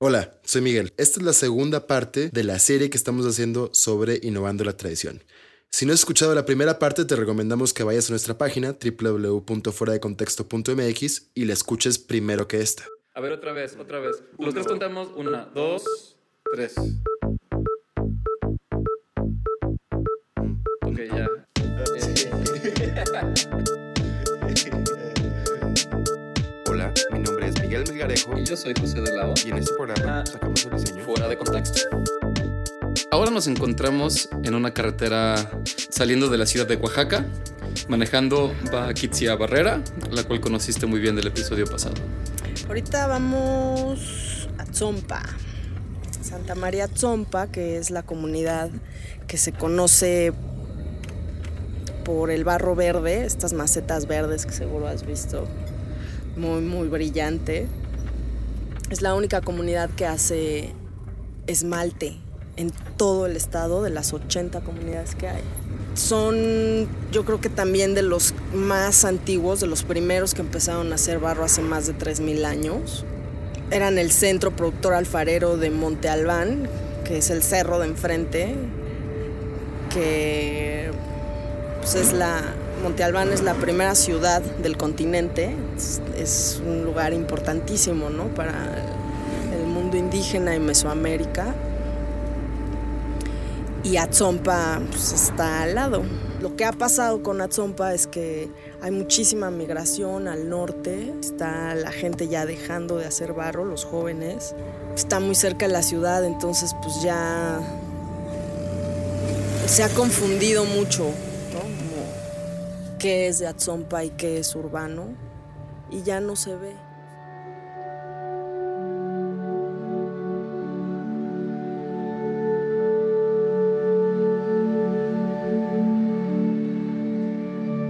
Hola, soy Miguel. Esta es la segunda parte de la serie que estamos haciendo sobre innovando la tradición. Si no has escuchado la primera parte, te recomendamos que vayas a nuestra página www.fueradecontexto.mx y la escuches primero que esta. A ver, otra vez, otra vez. Los tres contamos. Una, dos, tres. Miguel Melgarejo Y yo soy José de y en este programa Ah. sacamos el diseño. Fuera de contexto. Ahora nos encontramos en una carretera saliendo de la ciudad de Oaxaca, manejando Baquitzia Barrera, la cual conociste muy bien del episodio pasado. Ahorita vamos a Tzompa, Santa María Tzompa, que es la comunidad que se conoce por el barro verde, estas macetas verdes que seguro has visto, muy, muy brillante. Es la única comunidad que hace esmalte en todo el estado de las 80 comunidades que hay. Son, yo creo que también de los más antiguos, de los primeros que empezaron a hacer barro hace más de 3.000 años. Eran el centro productor alfarero de Monte Albán, que es el cerro de enfrente, que pues, es la... Monte Albán es la primera ciudad del continente, es, un lugar importantísimo ¿no? para el mundo indígena y Mesoamérica. Y Atzompa pues, está al lado. Lo que ha pasado con Atzompa es que hay muchísima migración al norte, está la gente ya dejando de hacer barro, los jóvenes, está muy cerca de la ciudad, entonces pues ya se ha confundido mucho, qué es de Atzompa y qué es urbano, y ya no se ve.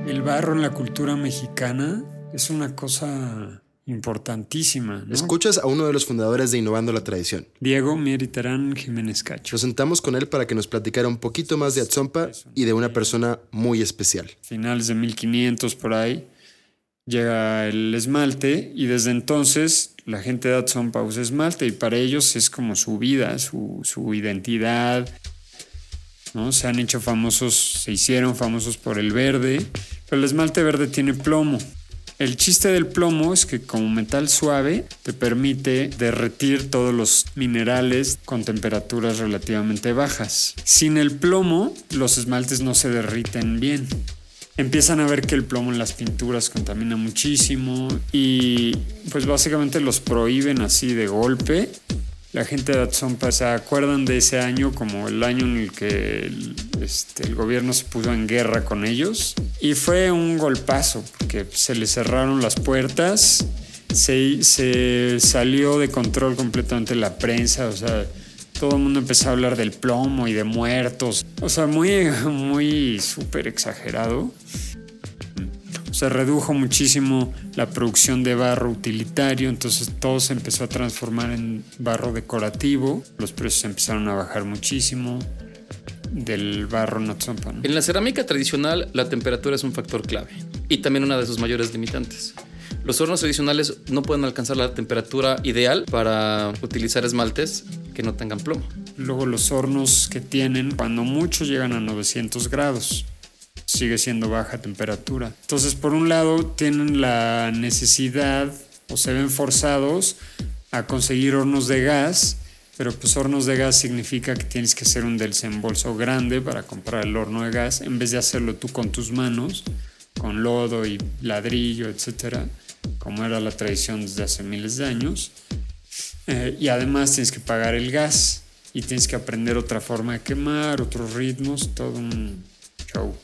El barro en la cultura mexicana es una cosa importantísima. ¿no? Escuchas a uno de los fundadores de Innovando la Tradición. Diego Mieriterán Jiménez Cacho. Nos sentamos con él para que nos platicara un poquito más de Atzompa y de una persona muy especial. Finales de 1500 por ahí llega el esmalte y desde entonces la gente de Atzompa usa esmalte y para ellos es como su vida, su, su identidad. ¿no? Se han hecho famosos, se hicieron famosos por el verde, pero el esmalte verde tiene plomo. El chiste del plomo es que como metal suave te permite derretir todos los minerales con temperaturas relativamente bajas. Sin el plomo, los esmaltes no se derriten bien. Empiezan a ver que el plomo en las pinturas contamina muchísimo y pues básicamente los prohíben así de golpe. La gente de Atzompa se acuerdan de ese año como el año en el que el, este, el gobierno se puso en guerra con ellos. Y fue un golpazo, porque se les cerraron las puertas, se, se salió de control completamente la prensa, o sea, todo el mundo empezó a hablar del plomo y de muertos. O sea, muy, muy súper exagerado. Se redujo muchísimo la producción de barro utilitario, entonces todo se empezó a transformar en barro decorativo. Los precios empezaron a bajar muchísimo del barro Natsompa. ¿no? En la cerámica tradicional, la temperatura es un factor clave y también una de sus mayores limitantes. Los hornos tradicionales no pueden alcanzar la temperatura ideal para utilizar esmaltes que no tengan plomo. Luego los hornos que tienen, cuando mucho llegan a 900 grados, sigue siendo baja temperatura. Entonces, por un lado, tienen la necesidad o se ven forzados a conseguir hornos de gas, pero pues hornos de gas significa que tienes que hacer un desembolso grande para comprar el horno de gas en vez de hacerlo tú con tus manos, con lodo y ladrillo, etcétera, como era la tradición desde hace miles de años. Eh, y además tienes que pagar el gas y tienes que aprender otra forma de quemar, otros ritmos, todo un show.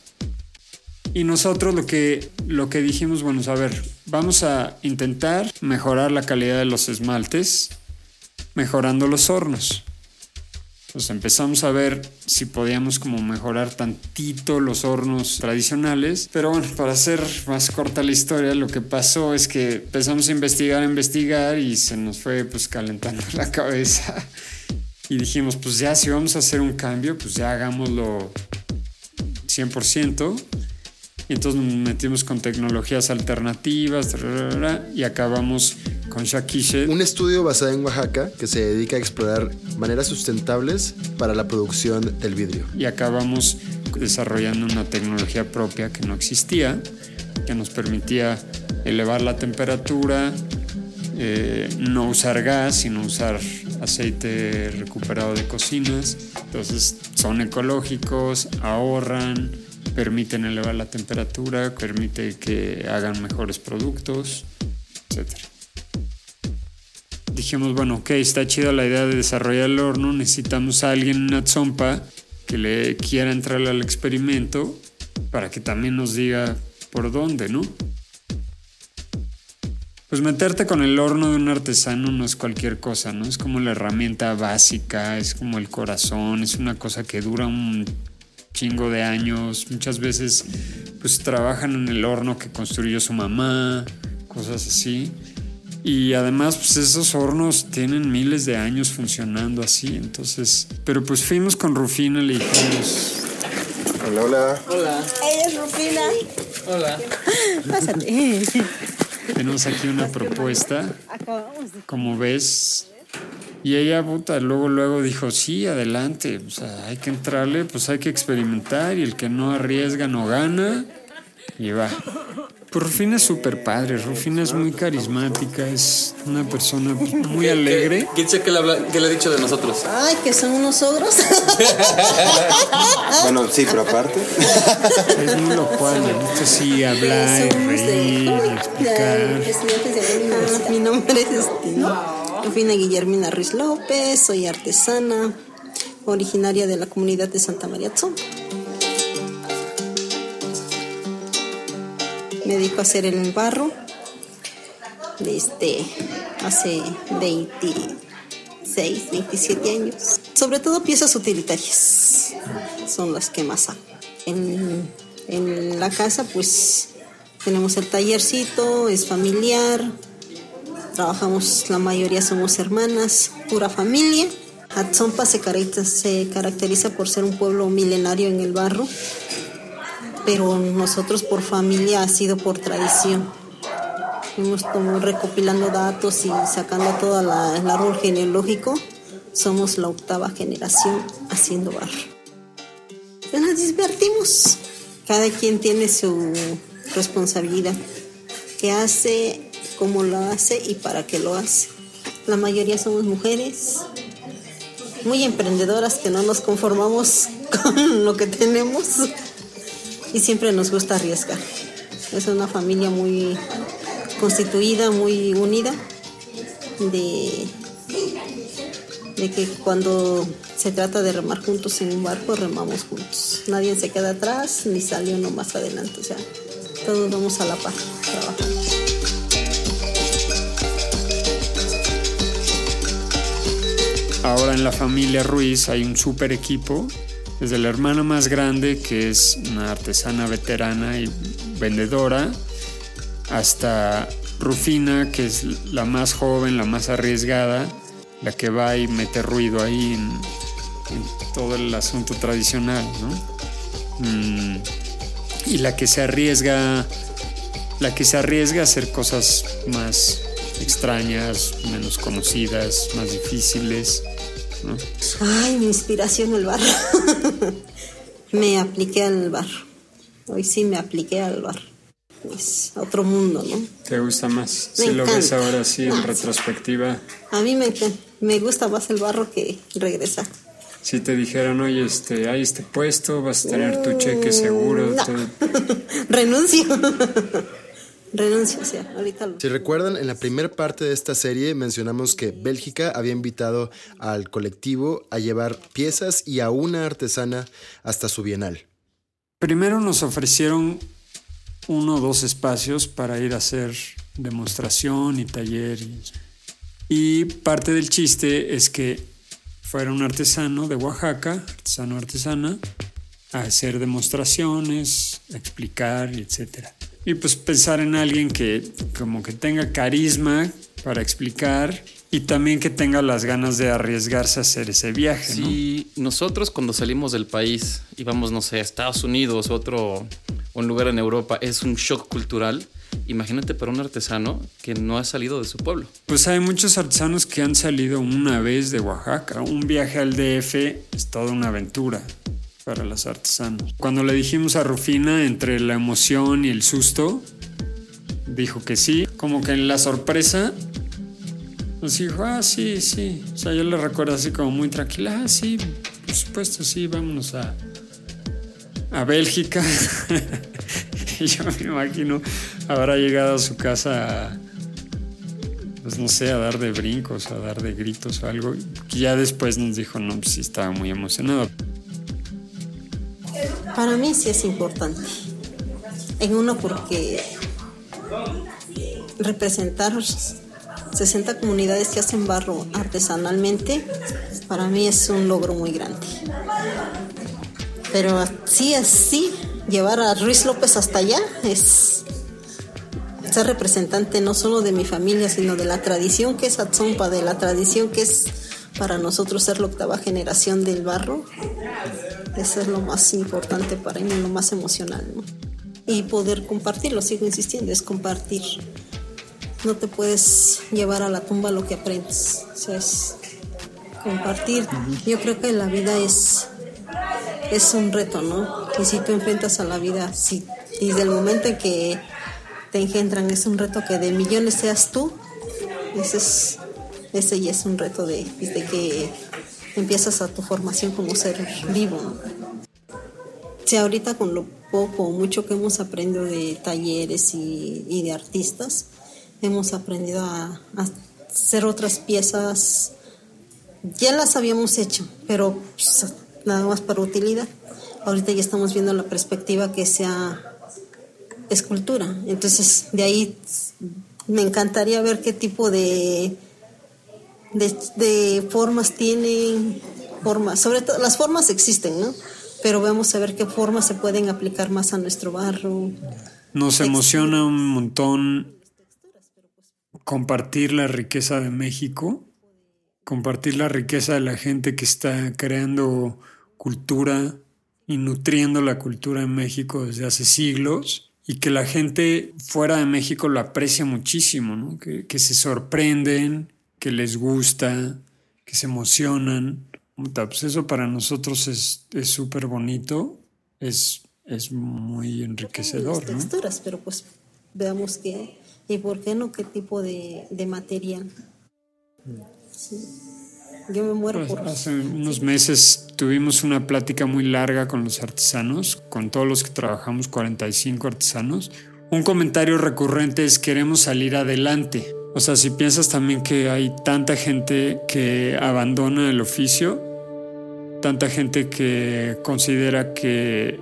Y nosotros lo que, lo que dijimos, bueno, a ver, vamos a intentar mejorar la calidad de los esmaltes mejorando los hornos. Pues empezamos a ver si podíamos como mejorar tantito los hornos tradicionales. Pero bueno, para hacer más corta la historia, lo que pasó es que empezamos a investigar, a investigar y se nos fue pues calentando la cabeza. Y dijimos, pues ya si vamos a hacer un cambio, pues ya hagámoslo 100%. Y entonces nos metimos con tecnologías alternativas y acabamos con Shakishe. Un estudio basado en Oaxaca que se dedica a explorar maneras sustentables para la producción del vidrio. y acabamos desarrollando una tecnología propia que no existía, que nos permitía elevar la temperatura, eh, no usar gas, sino usar aceite recuperado de cocinas. Entonces son ecológicos, ahorran, permiten elevar la temperatura, permite que hagan mejores productos, etc. Dijimos, bueno, ok, está chida la idea de desarrollar el horno, necesitamos a alguien en una zompa que le quiera entrar al experimento para que también nos diga por dónde, ¿no? Pues meterte con el horno de un artesano no es cualquier cosa, ¿no? Es como la herramienta básica, es como el corazón, es una cosa que dura un chingo de años. Muchas veces pues trabajan en el horno que construyó su mamá, cosas así. Y además, pues esos hornos tienen miles de años funcionando así. Entonces, pero pues fuimos con Rufina y le dijimos, Hola, hola. Hola. Ella es Rufina. Hola. Pásate. tenemos aquí una propuesta, Acabamos de. como ves. Y ella, puta, luego, luego dijo, sí, adelante, o sea, hay que entrarle, pues hay que experimentar y el que no arriesga no gana. Y va. Pues Rufina es súper padre, Rufina es muy carismática, es una persona muy alegre. ¿Quién sé qué le, habla- qué le ha dicho de nosotros? Ay, que son unos ogros. Bueno, sí, pero aparte. Es muy locuaz, le gusta así hablar, y Somos de- reír, ¿cómo? y De explicar. estudiantes de la universidad. Mi nombre es este, Rufina Guillermina Ruiz López, soy artesana, originaria de la comunidad de Santa María Tzompa. Me dedico a hacer el barro desde hace 26, 27 años. Sobre todo piezas utilitarias son las que más hago. En, en la casa pues tenemos el tallercito, es familiar, trabajamos, la mayoría somos hermanas, pura familia. Atzompa se caracteriza, se caracteriza por ser un pueblo milenario en el barro, pero nosotros por familia ha sido por tradición. Fuimos como recopilando datos y sacando todo la- el árbol genealógico. Somos la octava generación haciendo barro. Pues nos divertimos. Cada quien tiene su responsabilidad. ¿Qué hace? ¿Cómo lo hace? ¿Y para qué lo hace? La mayoría somos mujeres muy emprendedoras que no nos conformamos con lo que tenemos y siempre nos gusta arriesgar. Es una familia muy constituida, muy unida, de, de que cuando se trata de remar juntos en un barco, remamos juntos. Nadie se queda atrás ni sale uno más adelante, o sea, todos vamos a la par trabajando. Ahora en la familia Ruiz hay un super equipo, desde la hermana más grande, que es una artesana veterana y vendedora, hasta Rufina, que es la más joven, la más arriesgada, la que va y mete ruido ahí en, todo el asunto tradicional, ¿no? Mm, y la que se arriesga, la que se arriesga a hacer cosas más extrañas, menos conocidas, más difíciles, ¿no? Ay, mi inspiración el barro. me apliqué al barro. Hoy sí me apliqué al barro. Es otro mundo, ¿no? ¿Te gusta más? Me si lo ves encanta. ahora sí en Ah, retrospectiva, A mí me, encanta. me gusta más el barro que regresar. si te dijeran, oye, este, hay este puesto, vas a tener tu cheque seguro, Mm, No. todo- Renuncio. Renuncio, o sea, ahorita lo... Si recuerdan, en la primera parte de esta serie mencionamos que Bélgica había invitado al colectivo a llevar piezas y a una artesana hasta su bienal. Primero nos ofrecieron uno o dos espacios para ir a hacer demostración y taller. Y, y parte del chiste es que fuera un artesano de Oaxaca, artesano artesana, a hacer demostraciones, a explicar, etc. Y pues pensar en alguien que como que tenga carisma para explicar y también que tenga las ganas de arriesgarse a hacer ese viaje, ¿no? Si nosotros cuando salimos del país y vamos, no sé, a Estados Unidos, otro un lugar en Europa, es un shock cultural. Imagínate para un artesano que no ha salido de su pueblo. Pues hay muchos artesanos que han salido una vez de Oaxaca. Un viaje al DF es toda una aventura para los artesanos. Cuando le dijimos a Rufina, entre la emoción y el susto, dijo que sí. Como que en la sorpresa nos dijo, ah, sí, sí. O sea, yo le recuerdo así como muy tranquila, ah, sí, por supuesto, sí, vámonos a, a Bélgica. y yo me imagino, habrá llegado a su casa a, pues no sé, a dar de brincos, a dar de gritos o algo. Y ya después nos dijo, no, pues sí, estaba muy emocionado. Para mí sí es importante. En uno porque representar 60 comunidades que hacen barro artesanalmente, para mí es un logro muy grande. Pero así, así, llevar a Ruiz López hasta allá es ser representante no solo de mi familia, sino de la tradición que es Atzompa, de la tradición que es para nosotros ser la octava generación del barro. Eso es lo más importante para mí, lo más emocional. Y poder compartirlo, sigo insistiendo, es compartir. No te puedes llevar a la tumba lo que aprendes. O sea, es compartir. Yo creo que la vida es, es un reto, ¿no? Y si tú enfrentas a la vida, si desde el momento en que te engendran es un reto que de millones seas tú, ese, es, ese ya es un reto de, desde que empiezas a tu formación como ser vivo. Si ahorita con lo poco o mucho que hemos aprendido de talleres y, de artistas, hemos aprendido a, a, hacer otras piezas, ya las habíamos hecho, pero pues, nada más para utilidad. Ahorita ya estamos viendo la perspectiva que sea escultura. Entonces, de ahí me encantaría ver qué tipo de de, de formas tienen, formas, sobre todo las formas existen, ¿no? Pero vamos a ver qué formas se pueden aplicar más a nuestro barro. Nos emociona un montón compartir la riqueza de México, compartir la riqueza de la gente que está creando cultura y nutriendo la cultura en México desde hace siglos y que la gente fuera de México lo aprecia muchísimo, ¿no? que, que se sorprenden, que les gusta, que se emocionan. Pues eso para nosotros es súper bonito, es, es muy enriquecedor. Las texturas, ¿no? pero pues veamos qué, y por qué no, qué tipo de, de material. Sí. Yo me muero pues por Hace unos meses tuvimos una plática muy larga con los artesanos, con todos los que trabajamos, 45 artesanos. Un comentario recurrente es queremos salir adelante. O sea, si piensas también que hay tanta gente que abandona el oficio, tanta gente que considera que,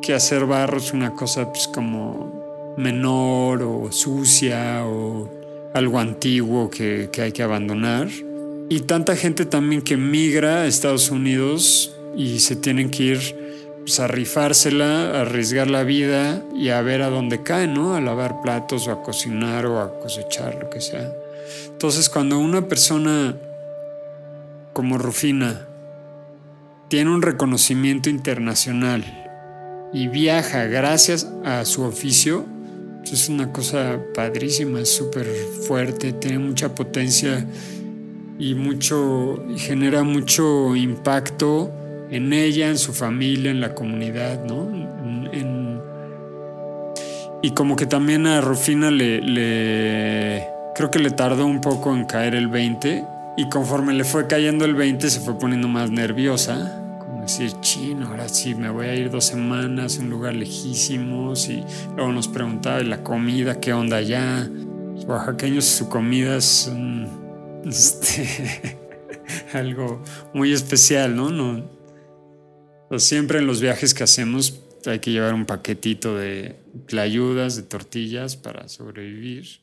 que hacer barro es una cosa pues, como menor o sucia o algo antiguo que, que hay que abandonar. Y tanta gente también que migra a Estados Unidos y se tienen que ir pues, a rifársela, a arriesgar la vida y a ver a dónde cae, ¿no? A lavar platos o a cocinar o a cosechar, lo que sea. Entonces, cuando una persona como Rufina tiene un reconocimiento internacional y viaja gracias a su oficio, pues es una cosa padrísima, es súper fuerte, tiene mucha potencia y mucho genera mucho impacto en ella, en su familia, en la comunidad, ¿no? Y como que también a Rufina le, le, creo que le tardó un poco en caer el 20 y conforme le fue cayendo el 20 se fue poniendo más nerviosa, como decir, chino, ahora sí, me voy a ir dos semanas a un lugar lejísimo y luego nos preguntaba de la comida, qué onda allá. Los oaxaqueños su comida es este, algo muy especial, ¿no? no Siempre en los viajes que hacemos hay que llevar un paquetito de ayudas, de tortillas para sobrevivir.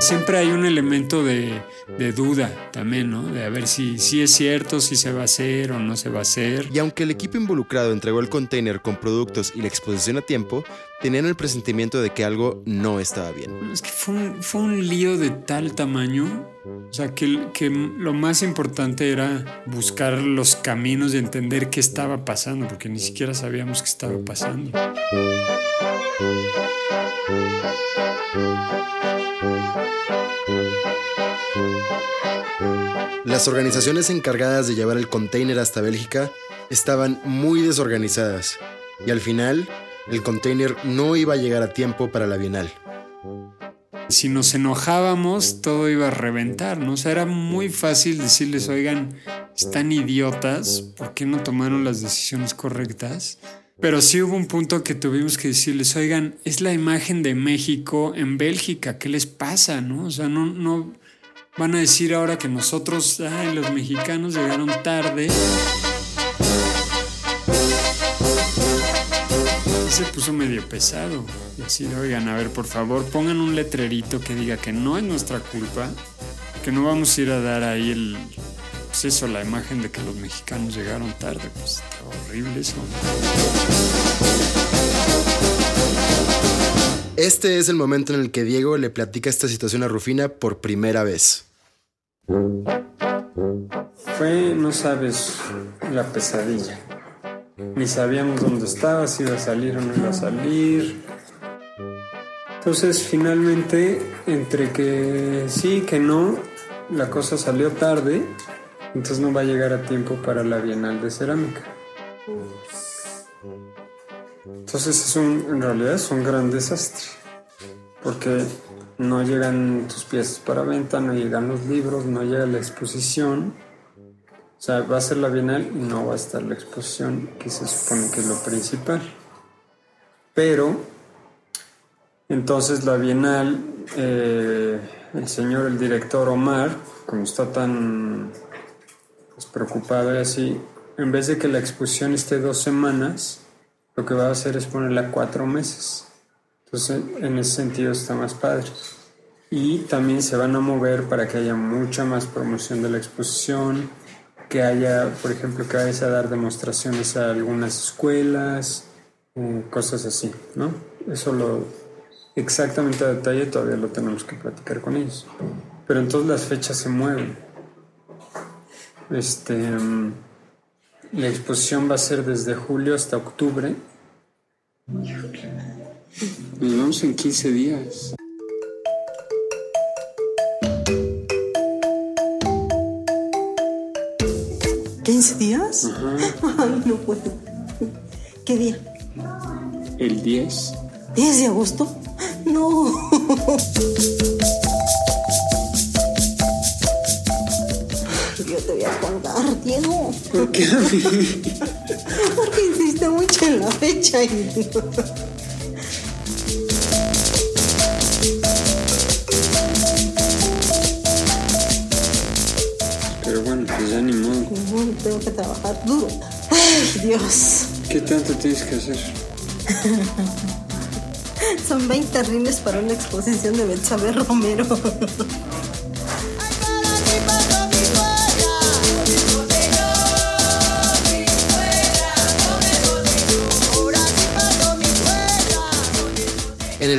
Siempre hay un elemento de, de duda también, ¿no? De a ver si, si es cierto, si se va a hacer o no se va a hacer. Y aunque el equipo involucrado entregó el container con productos y la exposición a tiempo, tenían el presentimiento de que algo no estaba bien. Es que fue un, fue un lío de tal tamaño, o sea, que, lo más importante era buscar los caminos de entender qué estaba pasando, porque ni siquiera sabíamos qué estaba pasando. Las organizaciones encargadas de llevar el container hasta Bélgica estaban muy desorganizadas y al final el container no iba a llegar a tiempo para la Bienal. Si nos enojábamos, todo iba a reventar, ¿no? O sea, era muy fácil decirles, oigan, están idiotas, ¿por qué no tomaron las decisiones correctas? Pero sí hubo un punto que tuvimos que decirles, oigan, es la imagen de México en Bélgica, ¿qué les pasa? ¿No? O sea, no, no van a decir ahora que nosotros, ay, los mexicanos llegaron tarde. Y se puso medio pesado. Decir, oigan, a ver, por favor, pongan un letrerito que diga que no es nuestra culpa, que no vamos a ir a dar ahí el, pues eso, la imagen de que los mexicanos llegaron tarde. Pues está horrible eso. Este es el momento en el que Diego le platica esta situación a Rufina por primera vez. Fue, no sabes, la pesadilla. Ni sabíamos dónde estaba, si iba a salir o no iba a salir. Entonces, finalmente, entre que sí, que no, la cosa salió tarde, entonces no va a llegar a tiempo para la Bienal de Cerámica. Entonces, es un, en realidad es un gran desastre, porque no llegan tus piezas para venta, no llegan los libros, no llega la exposición. O sea, va a ser la Bienal y no va a estar la exposición, que se supone que es lo principal. Pero, entonces la Bienal, eh, el señor, el director Omar, como está tan pues, preocupado y así, en vez de que la exposición esté dos semanas, lo que va a hacer es ponerla cuatro meses. Entonces, en ese sentido está más padre. Y también se van a mover para que haya mucha más promoción de la exposición, que haya, por ejemplo, que vayas a dar demostraciones a algunas escuelas, eh, cosas así, ¿no? Eso lo exactamente a detalle todavía lo tenemos que platicar con ellos. Pero entonces las fechas se mueven. Este, mm, la exposición va a ser desde julio hasta octubre. Nos vamos en 15 días. ¿15 días? Ay, no puedo. ¿Qué día? El 10. ¿10 de agosto? No. Yo te voy a colgar, Diego. ¿Por qué a mí? Porque insiste mucho en la fecha y... Tengo que trabajar duro. Ay, Dios. ¿Qué tanto tienes que hacer? Son 20 rines para una exposición de Betsabe Romero.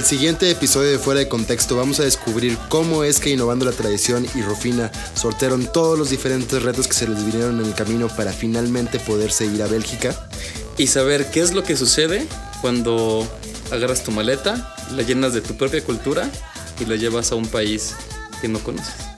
El siguiente episodio de Fuera de Contexto vamos a descubrir cómo es que Innovando la Tradición y Rufina sortearon todos los diferentes retos que se les vinieron en el camino para finalmente poderse ir a Bélgica. Y saber qué es lo que sucede cuando agarras tu maleta, la llenas de tu propia cultura y la llevas a un país que no conoces.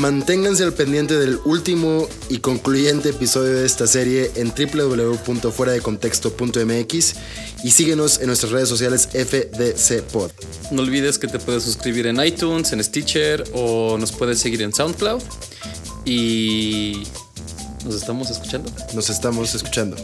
Manténganse al pendiente del último y concluyente episodio de esta serie en www.fueradecontexto.mx y síguenos en nuestras redes sociales FDC Pod. No olvides que te puedes suscribir en iTunes, en Stitcher o nos puedes seguir en SoundCloud. Y nos estamos escuchando. Nos estamos escuchando.